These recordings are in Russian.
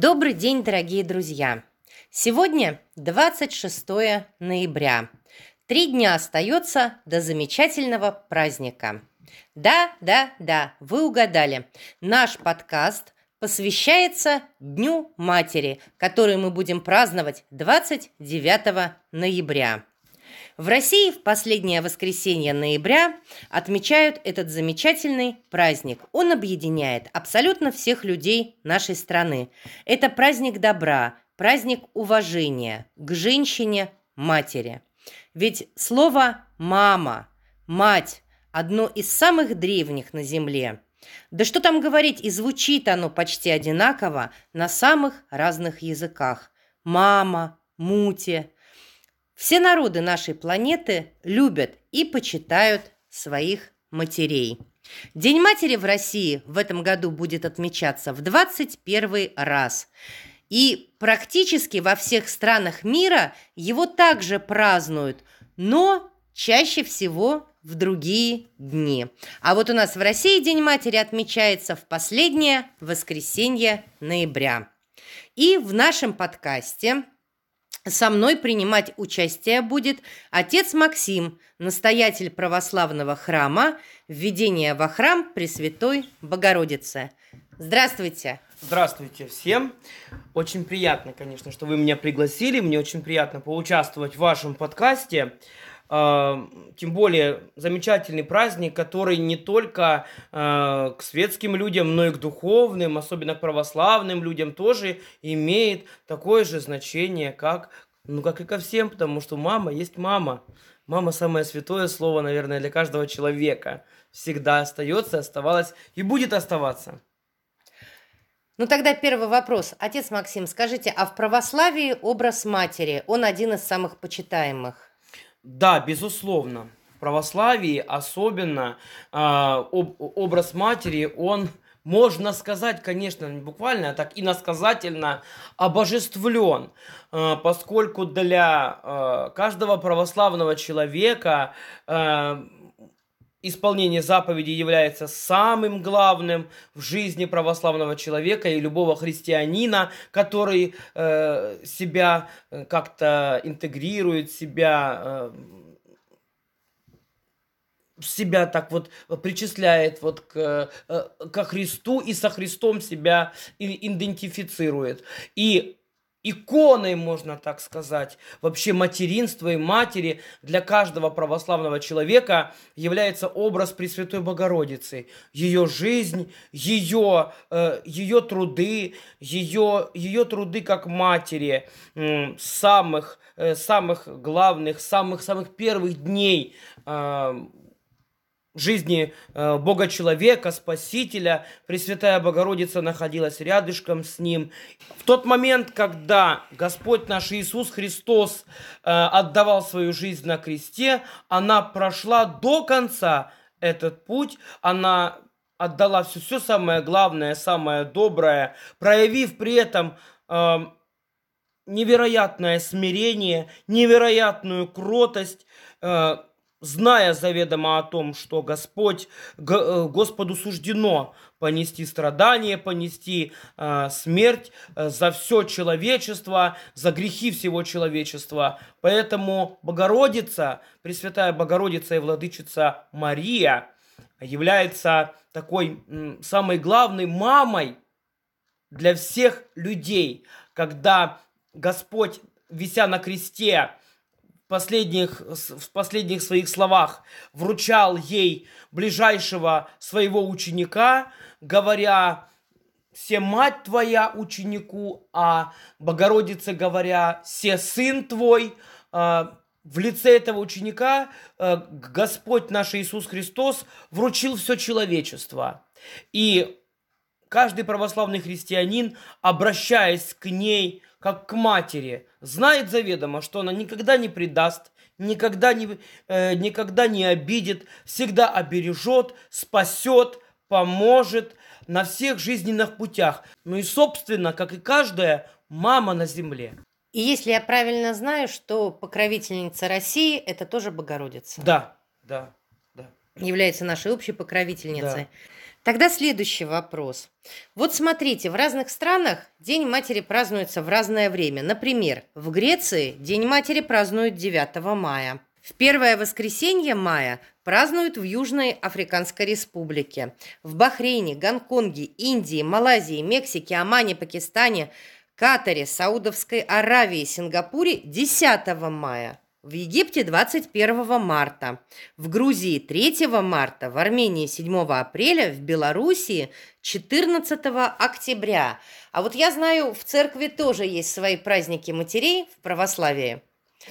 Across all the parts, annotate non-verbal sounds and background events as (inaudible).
Добрый день, дорогие друзья! Сегодня 26 ноября. Три дня остается до замечательного праздника. Да, да, да, вы угадали. Наш подкаст посвящается Дню Матери, который мы будем праздновать 29 ноября. В России в последнее воскресенье ноября отмечают этот замечательный праздник. Он объединяет абсолютно всех людей нашей страны. Это праздник добра, праздник уважения к женщине, матери. Ведь слово «мама», «мать» – одно из самых древних на Земле. Да что там говорить, и звучит оно почти одинаково на самых разных языках. Мама, мути – все народы нашей планеты любят и почитают своих матерей. День матери в России в этом году будет отмечаться в 21 раз. И практически во всех странах мира его также празднуют, но чаще всего в другие дни. А вот у нас в России День матери отмечается в последнее воскресенье ноября. И в нашем подкасте со мной принимать участие будет отец Максим, настоятель православного храма, введение во храм Пресвятой Богородицы. Здравствуйте! Здравствуйте всем! Очень приятно, конечно, что вы меня пригласили. Мне очень приятно поучаствовать в вашем подкасте. Тем более замечательный праздник, который не только а, к светским людям, но и к духовным, особенно к православным людям тоже имеет такое же значение, как, ну, как и ко всем, потому что мама есть мама. Мама самое святое слово, наверное, для каждого человека. Всегда остается, оставалось и будет оставаться. Ну тогда первый вопрос. Отец Максим, скажите, а в православии образ матери, он один из самых почитаемых? Да, безусловно. В православии особенно э, об, образ матери, он, можно сказать, конечно, не буквально, а так иносказательно обожествлен, э, поскольку для э, каждого православного человека э, исполнение заповедей является самым главным в жизни православного человека и любого христианина, который э, себя э, как-то интегрирует, себя э, себя так вот причисляет вот к, э, ко Христу и со Христом себя идентифицирует. И иконой, можно так сказать, вообще материнства и матери для каждого православного человека является образ Пресвятой Богородицы. Ее жизнь, ее, э, ее труды, ее, ее труды как матери э, самых, самых главных, самых-самых первых дней э, жизни э, Бога-человека, Спасителя, Пресвятая Богородица находилась рядышком с ним. В тот момент, когда Господь наш Иисус Христос э, отдавал свою жизнь на кресте, она прошла до конца этот путь, она отдала все, все самое главное, самое доброе, проявив при этом э, невероятное смирение, невероятную кротость, зная заведомо о том, что Господь, э, Господу суждено понести страдания, понести э, смерть э, за все человечество, за грехи всего человечества. Поэтому Богородица, Пресвятая Богородица и Владычица Мария является такой м, самой главной мамой для всех людей, когда Господь, вися на кресте, последних, в последних своих словах вручал ей ближайшего своего ученика, говоря, «Се мать твоя ученику», а Богородице говоря, «Се сын твой», а, в лице этого ученика а, Господь наш Иисус Христос вручил все человечество. И каждый православный христианин, обращаясь к ней как к матери, знает заведомо, что она никогда не предаст, никогда не, э, никогда не обидит, всегда обережет, спасет, поможет на всех жизненных путях. Ну и, собственно, как и каждая мама на земле. И если я правильно знаю, что покровительница России – это тоже Богородица. Да, да, да. Является нашей общей покровительницей. Да. Тогда следующий вопрос. Вот смотрите, в разных странах День матери празднуется в разное время. Например, в Греции День матери празднуют 9 мая. В первое воскресенье мая празднуют в Южной Африканской Республике. В Бахрейне, Гонконге, Индии, Малайзии, Мексике, Омане, Пакистане, Катаре, Саудовской Аравии, Сингапуре 10 мая. В Египте 21 марта, в Грузии 3 марта, в Армении 7 апреля, в Белоруссии 14 октября. А вот я знаю, в церкви тоже есть свои праздники матерей в православии.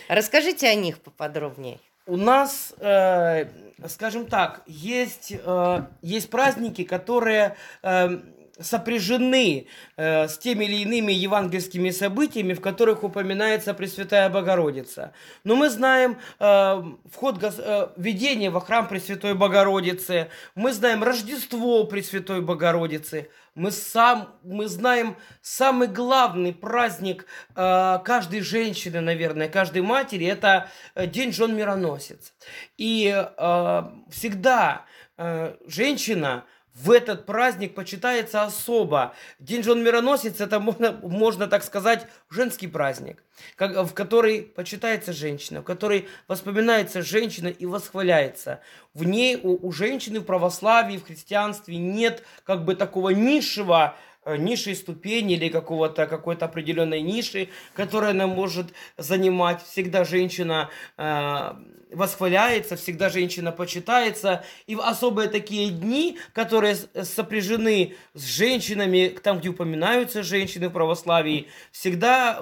Расскажите о них поподробнее. У нас, э, скажем так, есть, э, есть праздники, которые э, сопряжены э, с теми или иными евангельскими событиями, в которых упоминается Пресвятая Богородица. Но мы знаем э, вход, э, введение во храм Пресвятой Богородицы, мы знаем Рождество Пресвятой Богородицы, мы, сам, мы знаем самый главный праздник э, каждой женщины, наверное, каждой матери, это э, День Жен Мироносец. И э, всегда э, женщина в этот праздник почитается особо. День Жен Мироносец – это, можно, можно так сказать, женский праздник, как, в который почитается женщина, в который воспоминается женщина и восхваляется. В ней у, у женщины в православии, в христианстве нет как бы такого низшего низшей ступени или какого-то какой-то определенной ниши, которая она может занимать. Всегда женщина э, восхваляется, всегда женщина почитается. И в особые такие дни, которые сопряжены с женщинами, там, где упоминаются женщины в православии, всегда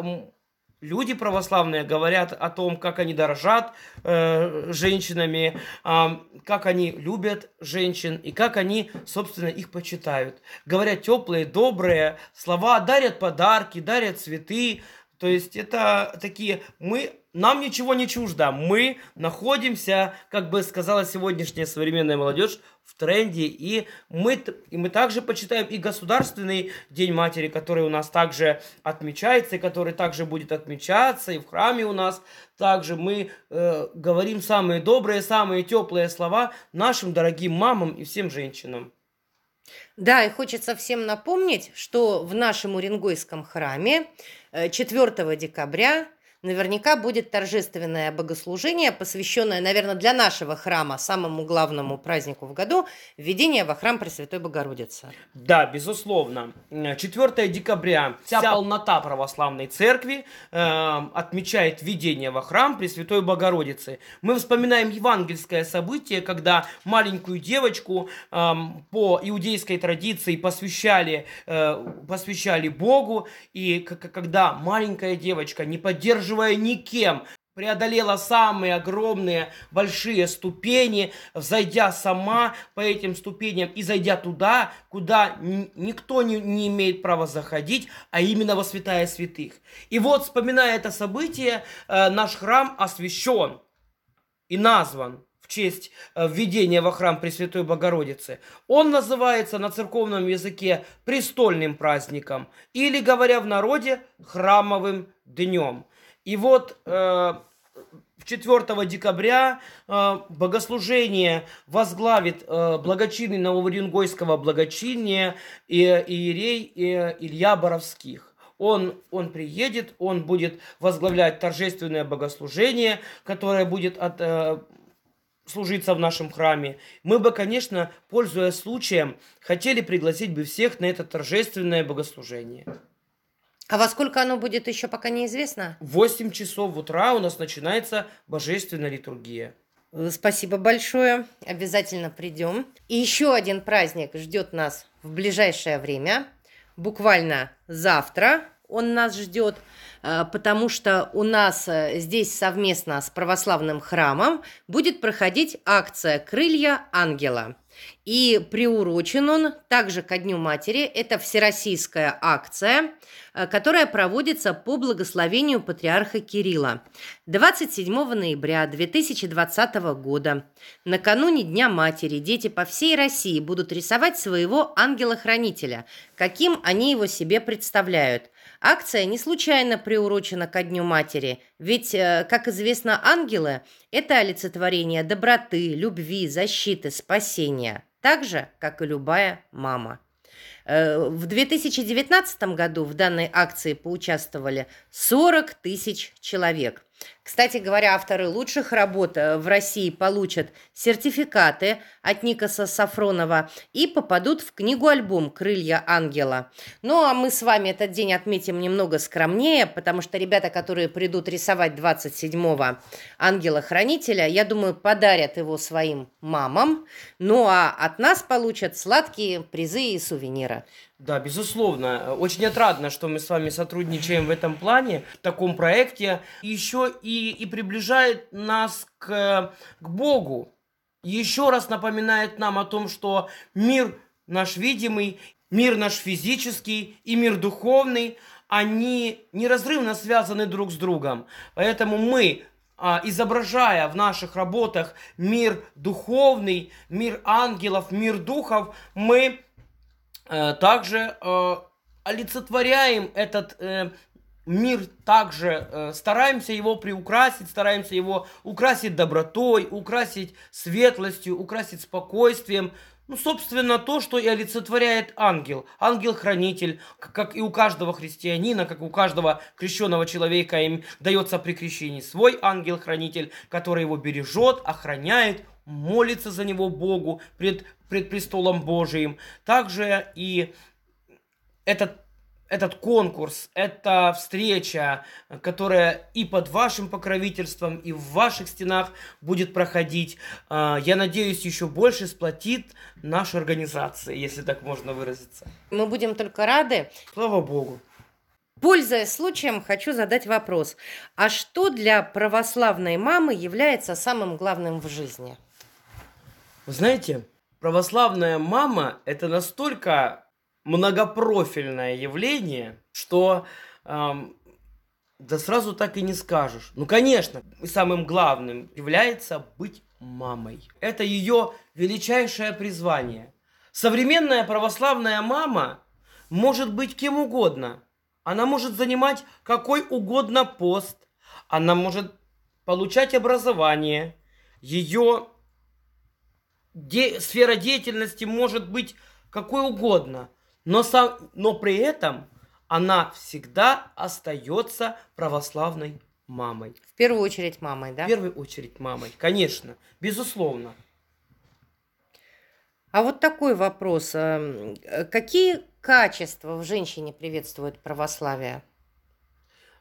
люди православные говорят о том, как они дорожат э, женщинами, э, как они любят женщин и как они, собственно, их почитают. Говорят теплые, добрые слова, дарят подарки, дарят цветы. То есть это такие мы нам ничего не чуждо. Мы находимся, как бы сказала сегодняшняя современная молодежь, в тренде. И мы, и мы также почитаем и Государственный День Матери, который у нас также отмечается, и который также будет отмечаться, и в храме у нас также мы э, говорим самые добрые, самые теплые слова нашим дорогим мамам и всем женщинам. Да, и хочется всем напомнить, что в нашем Уренгойском храме 4 э, декабря наверняка будет торжественное богослужение, посвященное, наверное, для нашего храма, самому главному празднику в году, введение во храм Пресвятой Богородицы. Да, безусловно. 4 декабря вся полнота православной церкви э, отмечает введение во храм Пресвятой Богородицы. Мы вспоминаем евангельское событие, когда маленькую девочку э, по иудейской традиции посвящали, э, посвящали Богу, и когда маленькая девочка не поддерживала поддерживая никем, преодолела самые огромные большие ступени, зайдя сама по этим ступеням и зайдя туда, куда никто не, не имеет права заходить, а именно во святая святых. И вот, вспоминая это событие, э, наш храм освящен и назван в честь э, введения во храм Пресвятой Богородицы. Он называется на церковном языке престольным праздником или, говоря в народе, храмовым днем. И вот э, 4 декабря э, богослужение возглавит э, благочинный Новоуренгойского благочиния и, иерей э, Илья Боровских. Он, он приедет, он будет возглавлять торжественное богослужение, которое будет от, э, служиться в нашем храме. Мы бы, конечно, пользуясь случаем, хотели пригласить бы всех на это торжественное богослужение. А во сколько оно будет еще пока неизвестно? В 8 часов утра у нас начинается божественная литургия. Э, спасибо большое. Обязательно придем. И еще один праздник ждет нас в ближайшее время. Буквально завтра он нас ждет, э, потому что у нас э, здесь совместно с православным храмом будет проходить акция «Крылья ангела». И приурочен он также ко Дню Матери. Это всероссийская акция, э, которая проводится по благословению патриарха Кирилла. 27 ноября 2020 года, накануне Дня Матери, дети по всей России будут рисовать своего ангела-хранителя, каким они его себе представляют. Акция не случайно приурочена ко Дню Матери, ведь, э, как известно, ангелы – это олицетворение доброты, любви, защиты, спасения. Так же, как и любая мама. Э, в 2019 году в данной акции поучаствовали 40 тысяч человек. Кстати говоря, авторы лучших работ э, в России получат сертификаты от Никаса Сафронова и попадут в книгу-альбом «Крылья ангела». Ну, а мы с вами этот день отметим немного скромнее, потому что ребята, которые придут рисовать 27-го ангела-хранителя, я думаю, подарят его своим мамам, ну а от нас получат сладкие призы и сувениры. Да, безусловно. Очень отрадно, что мы с вами сотрудничаем в этом плане, в таком проекте. Еще и, и приближает нас к, к Богу. Еще раз напоминает нам о том, что мир наш видимый, мир наш физический и мир духовный, они неразрывно связаны друг с другом. Поэтому мы а, изображая в наших работах мир духовный, мир ангелов, мир духов, мы также э, олицетворяем этот э, мир также стараемся его приукрасить, стараемся его украсить добротой, украсить светлостью, украсить спокойствием. Ну, собственно, то, что и олицетворяет ангел. Ангел-хранитель, как и у каждого христианина, как у каждого крещенного человека им дается при крещении свой ангел-хранитель, который его бережет, охраняет, молится за него Богу пред, пред престолом Божиим. Также и этот этот конкурс, эта встреча, которая и под вашим покровительством, и в ваших стенах будет проходить, а, я надеюсь, еще больше сплотит нашу организацию, если так можно выразиться. Мы будем только рады. Слава Богу. Пользуясь случаем, хочу задать вопрос. А что для православной мамы является самым главным в жизни? Вы знаете, православная мама – это настолько многопрофильное явление, что эм, да сразу так и не скажешь. Ну, конечно, самым главным является быть мамой. Это ее величайшее призвание. Современная православная мама может быть кем угодно. Она может занимать какой угодно пост. Она может получать образование. Ее де, сфера деятельности может быть какой угодно, но, сам, но при этом она всегда остается православной мамой. В первую очередь мамой, да? В первую очередь мамой, конечно, безусловно. А вот такой вопрос. Э, какие качества в женщине приветствует православие?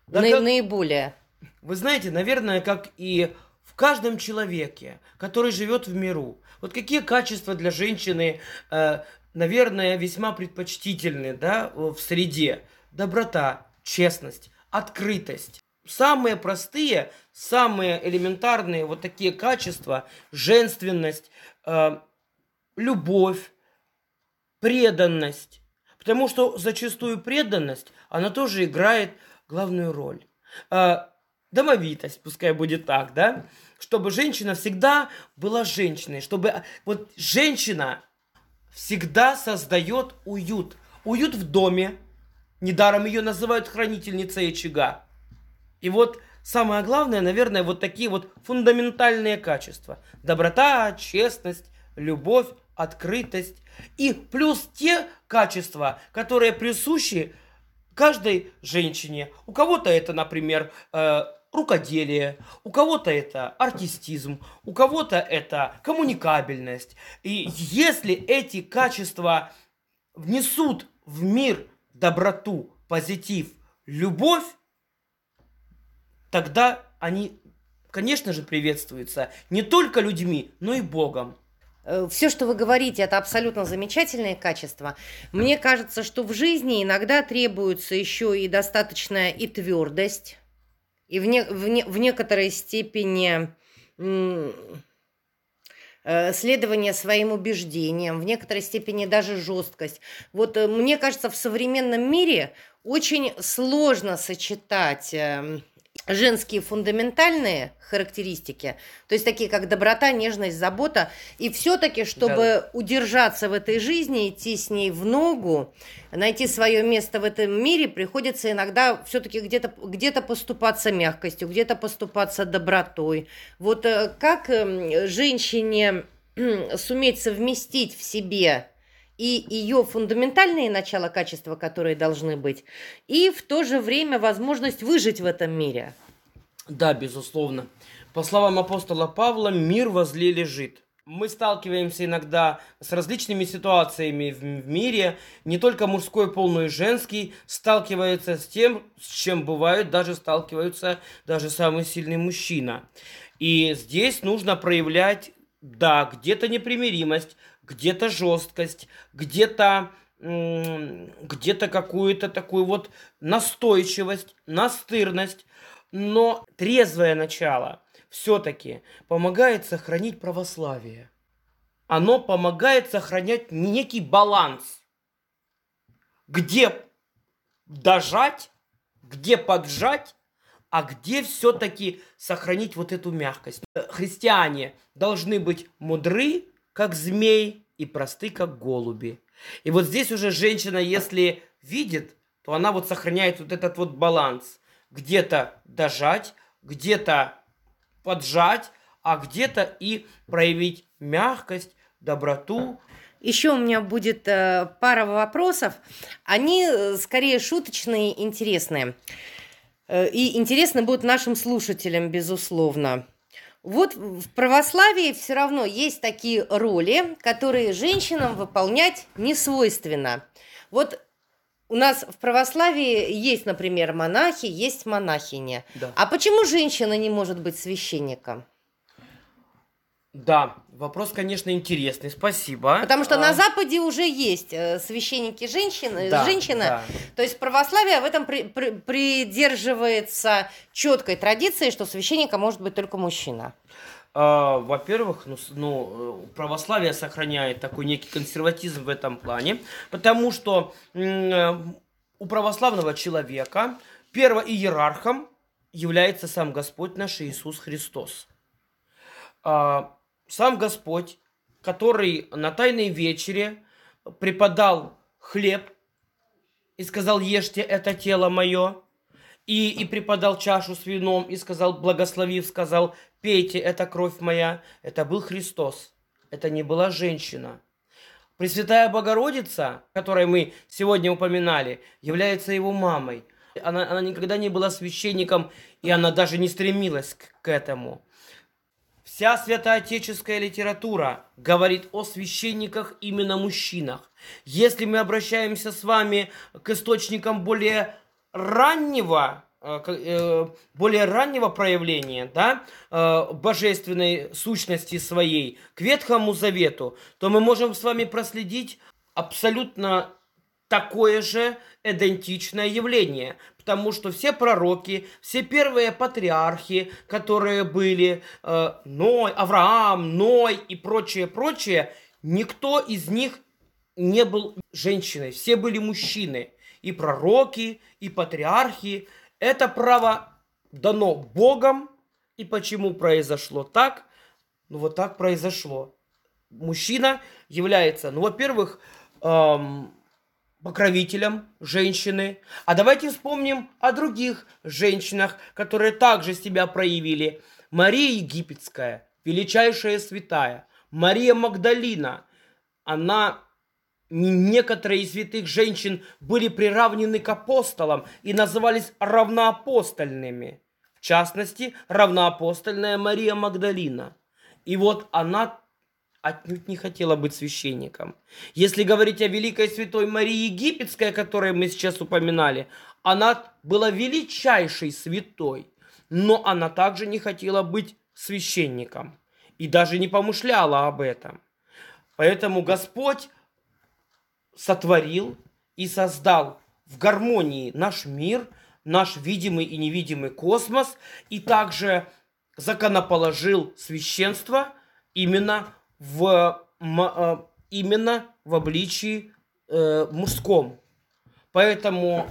Да На, как... Наиболее. Вы знаете, наверное, как и в каждом человеке, который живет в миру. Вот какие качества для женщины, э, наверное, весьма предпочтительны да, в среде? Доброта, честность, открытость. Самые простые, самые элементарные вот такие качества, женственность, э, любовь, преданность. Потому что зачастую преданность, она тоже играет главную роль. Э, домовитость, пускай будет так, да, чтобы женщина всегда была женщиной, чтобы а, вот женщина всегда создает уют. Уют в доме, недаром ее называют хранительницей очага. И вот самое главное, наверное, вот такие вот фундаментальные качества. Доброта, честность, любовь, открытость. И плюс те качества, которые присущи каждой женщине. У кого-то это, например, э, рукоделие, у кого-то это артистизм, у кого-то это коммуникабельность. И если эти качества внесут в мир доброту, позитив, любовь, тогда они, конечно же, приветствуются не только людьми, но и Богом. Э, Все, что вы говорите, это абсолютно замечательные качества. Мне кажется, что в жизни иногда требуется еще и достаточная и твердость, и в, не, в, не, в некоторой степени э, следование своим убеждениям, в некоторой степени даже жесткость. Вот э, мне кажется, в современном мире очень сложно сочетать эм, женские фундаментальные характеристики, то есть такие как доброта, нежность, забота, и все-таки, чтобы да. удержаться в этой жизни, идти с ней в ногу, найти свое место в этом мире, приходится иногда все-таки где-то где поступаться мягкостью, где-то поступаться добротой. Вот э, как эм, женщине (clears throat) суметь совместить в себе и ее фундаментальные начала качества, которые должны быть, и в то же время возможность выжить в этом мире. Да, безусловно. По словам апостола Павла, мир возле лежит. Мы сталкиваемся иногда с различными ситуациями в, мире. Не только мужской пол, но и женский сталкивается с тем, с чем бывают, даже сталкиваются даже самый сильный мужчина. И здесь нужно проявлять, да, где-то непримиримость, где-то жесткость, где-то где-то какую-то такую вот настойчивость, настырность, но трезвое начало все-таки помогает сохранить православие. Оно помогает сохранять некий баланс, где дожать, где поджать, а где все-таки сохранить вот эту мягкость. Христиане должны быть мудры, как змей, и просты, как голуби. И вот здесь уже женщина, если видит, то она вот сохраняет вот этот вот баланс. Где-то дожать, где-то поджать, а где-то и проявить мягкость, доброту. Еще у меня будет э, пара вопросов. Они э, скорее шуточные, интересные. Э, и интересны будут нашим слушателям, безусловно. Вот в православии все равно есть такие роли, которые женщинам выполнять не свойственно. Вот у нас в православии есть, например, монахи, есть монахиня. Да. А почему женщина не может быть священником? Да, вопрос, конечно, интересный. Спасибо. Потому что а... на Западе уже есть э, священники женщины, да, женщина. Да. То есть православие в этом при, при, придерживается четкой традиции, что священником может быть только мужчина. А, во-первых, ну, ну, э, православие сохраняет такой некий консерватизм в этом плане, потому что э, у православного человека первоиерархом является сам Господь наш Иисус Христос. А, сам Господь, который на Тайной вечере преподал хлеб и сказал, ешьте это тело мое, и, и преподал чашу с вином и сказал, благословив, сказал, пейте, это кровь моя. Это был Христос, это не была женщина. Пресвятая Богородица, которой мы сегодня упоминали, является его мамой. Она, она никогда не была священником, и она даже не стремилась к, к этому. Вся святоотеческая литература говорит о священниках именно мужчинах. Если мы обращаемся с вами к источникам более раннего, э, э, более раннего проявления да, э, божественной сущности своей к Ветхому Завету, то мы можем с вами проследить абсолютно такое же идентичное явление, потому что все пророки, все первые патриархи, которые были, э, Ной, Авраам, Ной и прочее, прочее, никто из них не был женщиной, все были мужчины. И пророки, и патриархи. Это право дано Богом. И почему произошло так? Ну вот так произошло. Мужчина является, ну, во-первых, эм, покровителем женщины. А давайте вспомним о других женщинах, которые также себя проявили. Мария Египетская, величайшая святая. Мария Магдалина, она некоторые из святых женщин были приравнены к апостолам и назывались равноапостольными. В частности, равноапостольная Мария Магдалина. И вот она отнюдь не хотела быть священником. Если говорить о великой святой Марии Египетской, о которой мы сейчас упоминали, она была величайшей святой, но она также не хотела быть священником и даже не помышляла об этом. Поэтому Господь сотворил и создал в гармонии наш мир, наш видимый и невидимый космос, и также законоположил священство именно в, э, именно в обличии э, мужском. Поэтому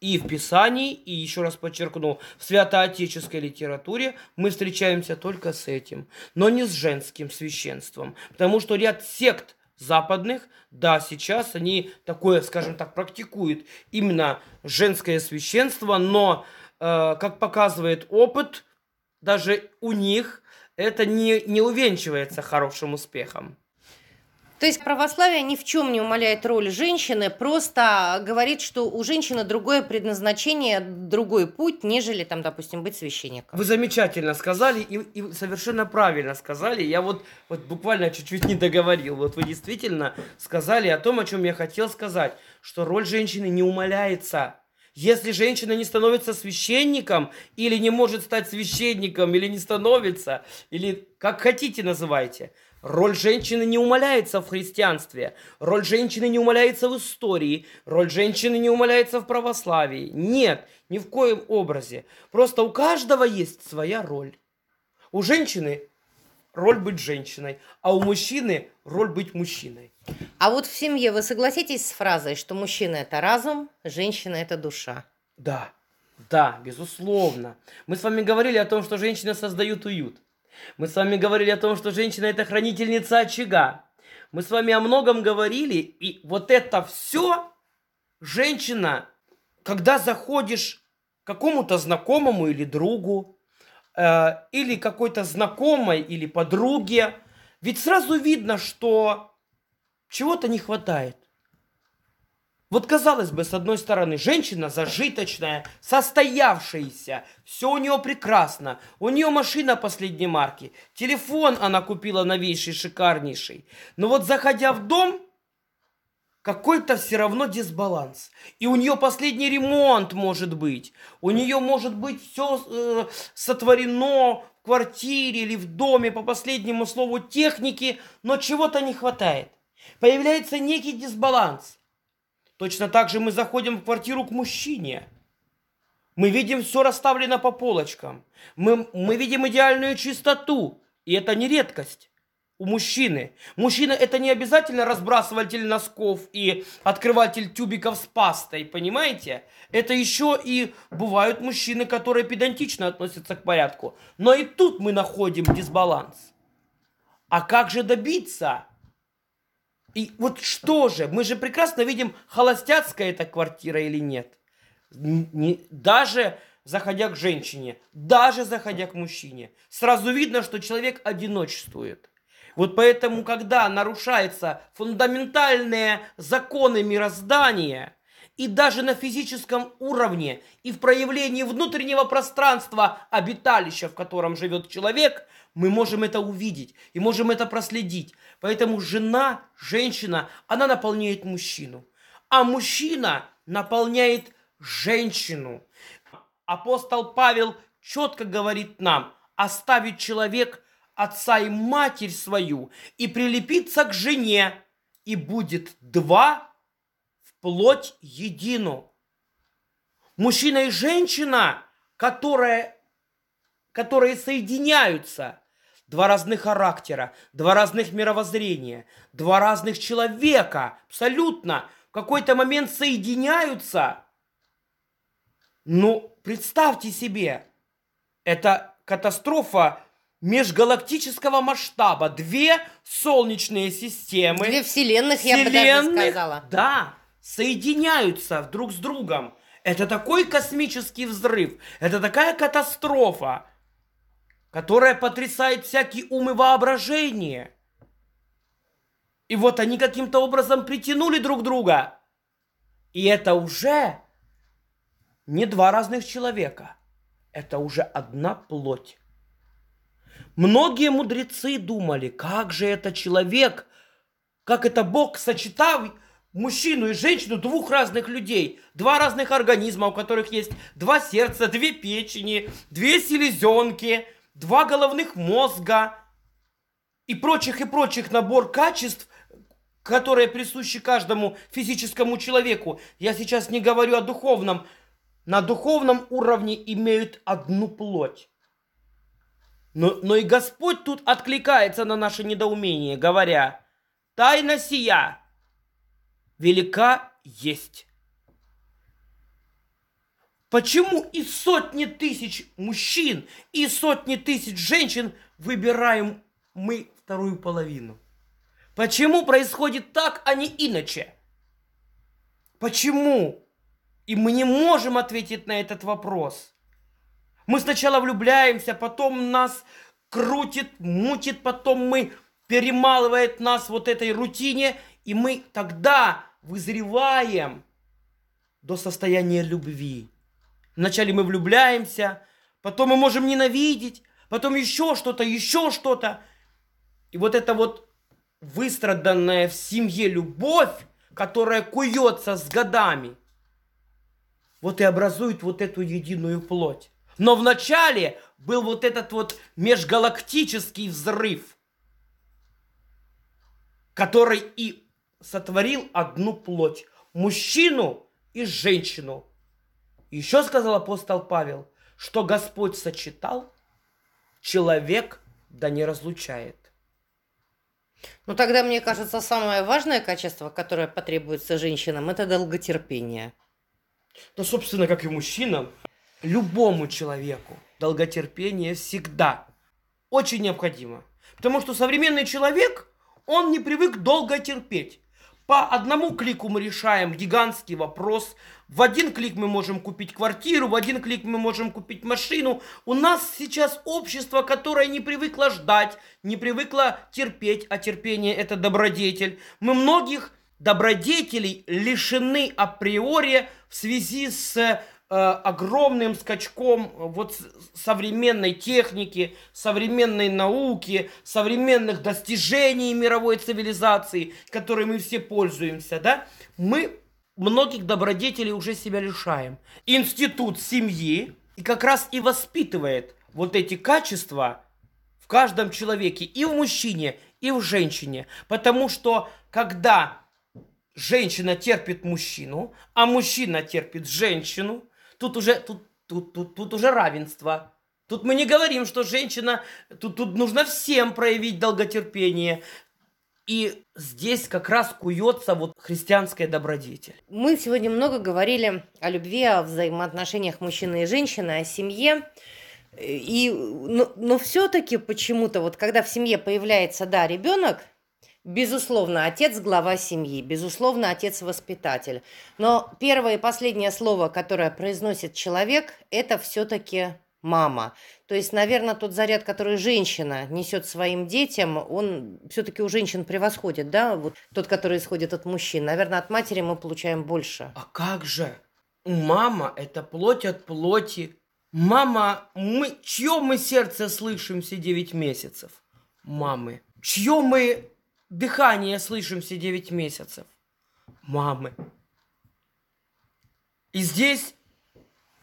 и в Писании, и еще раз подчеркну, в святоотеческой литературе мы встречаемся только с этим, но не с женским священством. Потому что ряд сект западных, да, сейчас они такое, скажем так, практикуют именно женское священство, но, э, как показывает опыт, даже у них это не, не увенчивается хорошим успехом. То есть православие ни в чем не умаляет роль женщины, просто говорит, что у женщины другое предназначение, другой путь, нежели там, допустим, быть священником. Вы замечательно сказали и, и совершенно правильно сказали. Я вот, вот буквально чуть-чуть не договорил. Вот вы действительно сказали о том, о чем я хотел сказать, что роль женщины не умаляется. Если женщина не становится священником, или не может стать священником, или не становится, или как хотите называйте – Роль женщины не умаляется в христианстве, роль женщины не умаляется в истории, роль женщины не умаляется в православии. Нет, ни в коем образе. Просто у каждого есть своя роль. У женщины роль быть женщиной, а у мужчины роль быть мужчиной. А вот в семье вы согласитесь с фразой, что мужчина это разум, женщина это душа? Да, да, безусловно. Мы с вами говорили о том, что женщины создают уют. Мы с вами говорили о том, что женщина это хранительница очага. Мы с вами о многом говорили, и вот это все женщина, когда заходишь к какому-то знакомому или другу, э, или какой-то знакомой или подруге, ведь сразу видно, что чего-то не хватает. Вот казалось бы, с одной стороны, женщина зажиточная, состоявшаяся, все у нее прекрасно, у нее машина последней марки, телефон она купила новейший, шикарнейший. Но вот заходя в дом, какой-то все равно дисбаланс. И у нее последний ремонт может быть. У нее может быть все э, сотворено в квартире или в доме по последнему слову техники, но чего-то не хватает. Появляется некий дисбаланс. Точно так же мы заходим в квартиру к мужчине. Мы видим все расставлено по полочкам. Мы, мы видим идеальную чистоту. И это не редкость у мужчины. Мужчина это не обязательно разбрасыватель носков и открыватель тюбиков с пастой, понимаете? Это еще и бывают мужчины, которые педантично относятся к порядку. Но и тут мы находим дисбаланс. А как же добиться и вот что же, мы же прекрасно видим, холостяцкая эта квартира или нет. Не, даже заходя к женщине, даже заходя к мужчине, сразу видно, что человек одиночествует. Вот поэтому, когда нарушаются фундаментальные законы мироздания, и даже на физическом уровне, и в проявлении внутреннего пространства обиталища, в котором живет человек, мы можем это увидеть и можем это проследить. Поэтому жена, женщина, она наполняет мужчину. А мужчина наполняет женщину. Апостол Павел четко говорит нам, оставить человек отца и матерь свою и прилепиться к жене, и будет два в плоть едину. Мужчина и женщина, которые, которые соединяются – два разных характера, два разных мировоззрения, два разных человека абсолютно в какой-то момент соединяются. Ну, представьте себе, это катастрофа межгалактического масштаба. Две солнечные системы. Две вселенных, я бы даже сказала. Да, соединяются друг с другом. Это такой космический взрыв, это такая катастрофа которая потрясает всякий ум и воображение. И вот они каким-то образом притянули друг друга. И это уже не два разных человека. Это уже одна плоть. Многие мудрецы думали, как же это человек, как это Бог сочетал мужчину и женщину, двух разных людей, два разных организма, у которых есть два сердца, две печени, две селезенки – два головных мозга и прочих и прочих набор качеств, которые присущи каждому физическому человеку. Я сейчас не говорю о духовном. На духовном уровне имеют одну плоть. Но, но и Господь тут откликается на наше недоумение, говоря, «Тайна сия велика есть». Почему из сотни тысяч мужчин и сотни тысяч женщин выбираем мы вторую половину? Почему происходит так, а не иначе? Почему? И мы не можем ответить на этот вопрос. Мы сначала влюбляемся, потом нас крутит, мутит, потом мы перемалывает нас вот этой рутине, и мы тогда вызреваем до состояния любви. Вначале мы влюбляемся, потом мы можем ненавидеть, потом еще что-то, еще что-то. И вот это вот выстраданная в семье любовь, которая куется с годами, вот и образует вот эту единую плоть. Но вначале был вот этот вот межгалактический взрыв, который и сотворил одну плоть. Мужчину и женщину. Еще сказал апостол Павел, что Господь сочетал, человек да не разлучает. Ну тогда, мне кажется, самое важное качество, которое потребуется женщинам, это долготерпение. Да, собственно, как и мужчинам, любому человеку долготерпение всегда очень необходимо. Потому что современный человек, он не привык долго терпеть. По одному клику мы решаем гигантский вопрос. В один клик мы можем купить квартиру, в один клик мы можем купить машину. У нас сейчас общество, которое не привыкло ждать, не привыкло терпеть, а терпение это добродетель. Мы многих добродетелей лишены априори в связи с огромным скачком вот современной техники, современной науки, современных достижений мировой цивилизации, которой мы все пользуемся, да, мы многих добродетелей уже себя лишаем. Институт семьи и как раз и воспитывает вот эти качества в каждом человеке, и в мужчине, и в женщине. Потому что когда женщина терпит мужчину, а мужчина терпит женщину, тут уже, тут, тут, тут, тут уже равенство. Тут мы не говорим, что женщина, тут, тут нужно всем проявить долготерпение. И здесь как раз куется вот христианская добродетель. Мы сегодня много говорили о любви, о взаимоотношениях мужчины и женщины, о семье. И, но, но все-таки почему-то вот когда в семье появляется, да, ребенок, Безусловно, отец – глава семьи, безусловно, отец – воспитатель. Но первое и последнее слово, которое произносит человек, это все-таки мама. То есть, наверное, тот заряд, который женщина несет своим детям, он все-таки у женщин превосходит, да, вот тот, который исходит от мужчин. Наверное, от матери мы получаем больше. А как же? Мама – это плоть от плоти. Мама, мы, чье мы сердце слышим все 9 месяцев? Мамы. Чье мы дыхание слышим все 9 месяцев. Мамы. И здесь,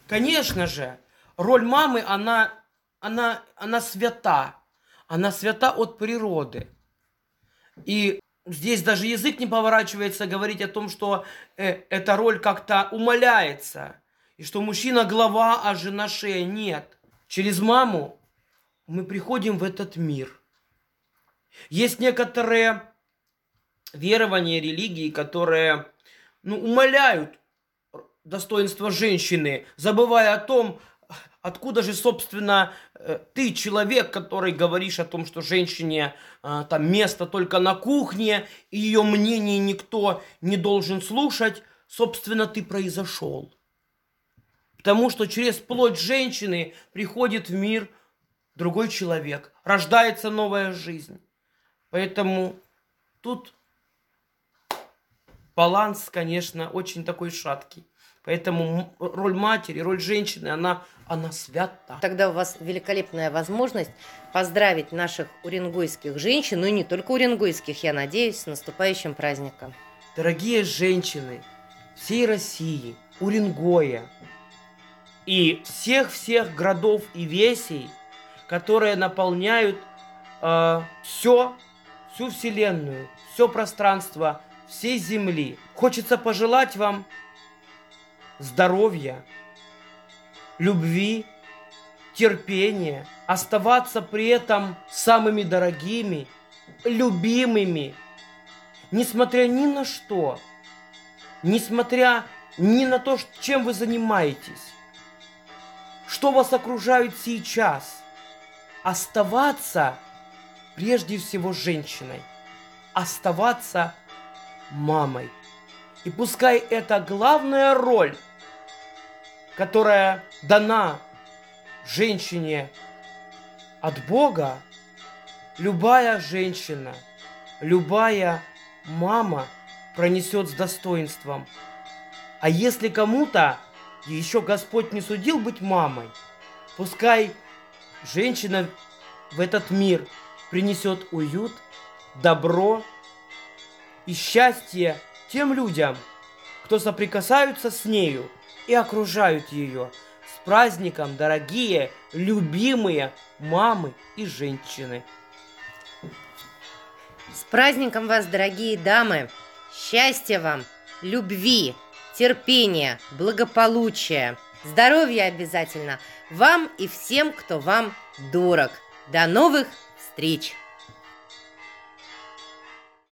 конечно же, роль мамы, она, она, она свята. Она свята от природы. И здесь даже язык не поворачивается говорить о том, что э, эта роль как-то умаляется. И что мужчина глава, а жена шея. Нет. Через маму мы приходим в этот мир – есть некоторые верования религии, которые ну, умаляют достоинство женщины, забывая о том, откуда же, собственно, э, ты, человек, который говоришь о том, что женщине э, там место только на кухне, и ее мнение никто не должен слушать, собственно, ты произошел. Потому что через плоть женщины приходит в мир другой человек, рождается новая жизнь. Поэтому тут баланс, конечно, очень такой шаткий. Поэтому роль матери, роль женщины, она, она свята. Тогда у вас великолепная возможность поздравить наших уренгойских женщин, ну и не только уренгойских, я надеюсь, с наступающим праздником. Дорогие женщины всей России, Уренгоя и всех-всех городов и весей, которые наполняют э, все всю Вселенную, все пространство всей Земли. Хочется пожелать вам здоровья, любви, терпения, оставаться при этом самыми дорогими, любимыми, несмотря ни на что, несмотря ни на то, чем вы занимаетесь, что вас окружает сейчас, оставаться – прежде всего женщиной, оставаться мамой. И пускай это главная роль, которая дана женщине от Бога любая женщина, любая мама пронесет с достоинством. А если кому-то еще Господь не судил быть мамой, пускай женщина в этот мир принесет уют, добро и счастье тем людям, кто соприкасаются с нею и окружают ее. С праздником, дорогие, любимые мамы и женщины! С праздником вас, дорогие дамы! Счастья вам, любви, терпения, благополучия, здоровья обязательно вам и всем, кто вам дорог. До новых встреч!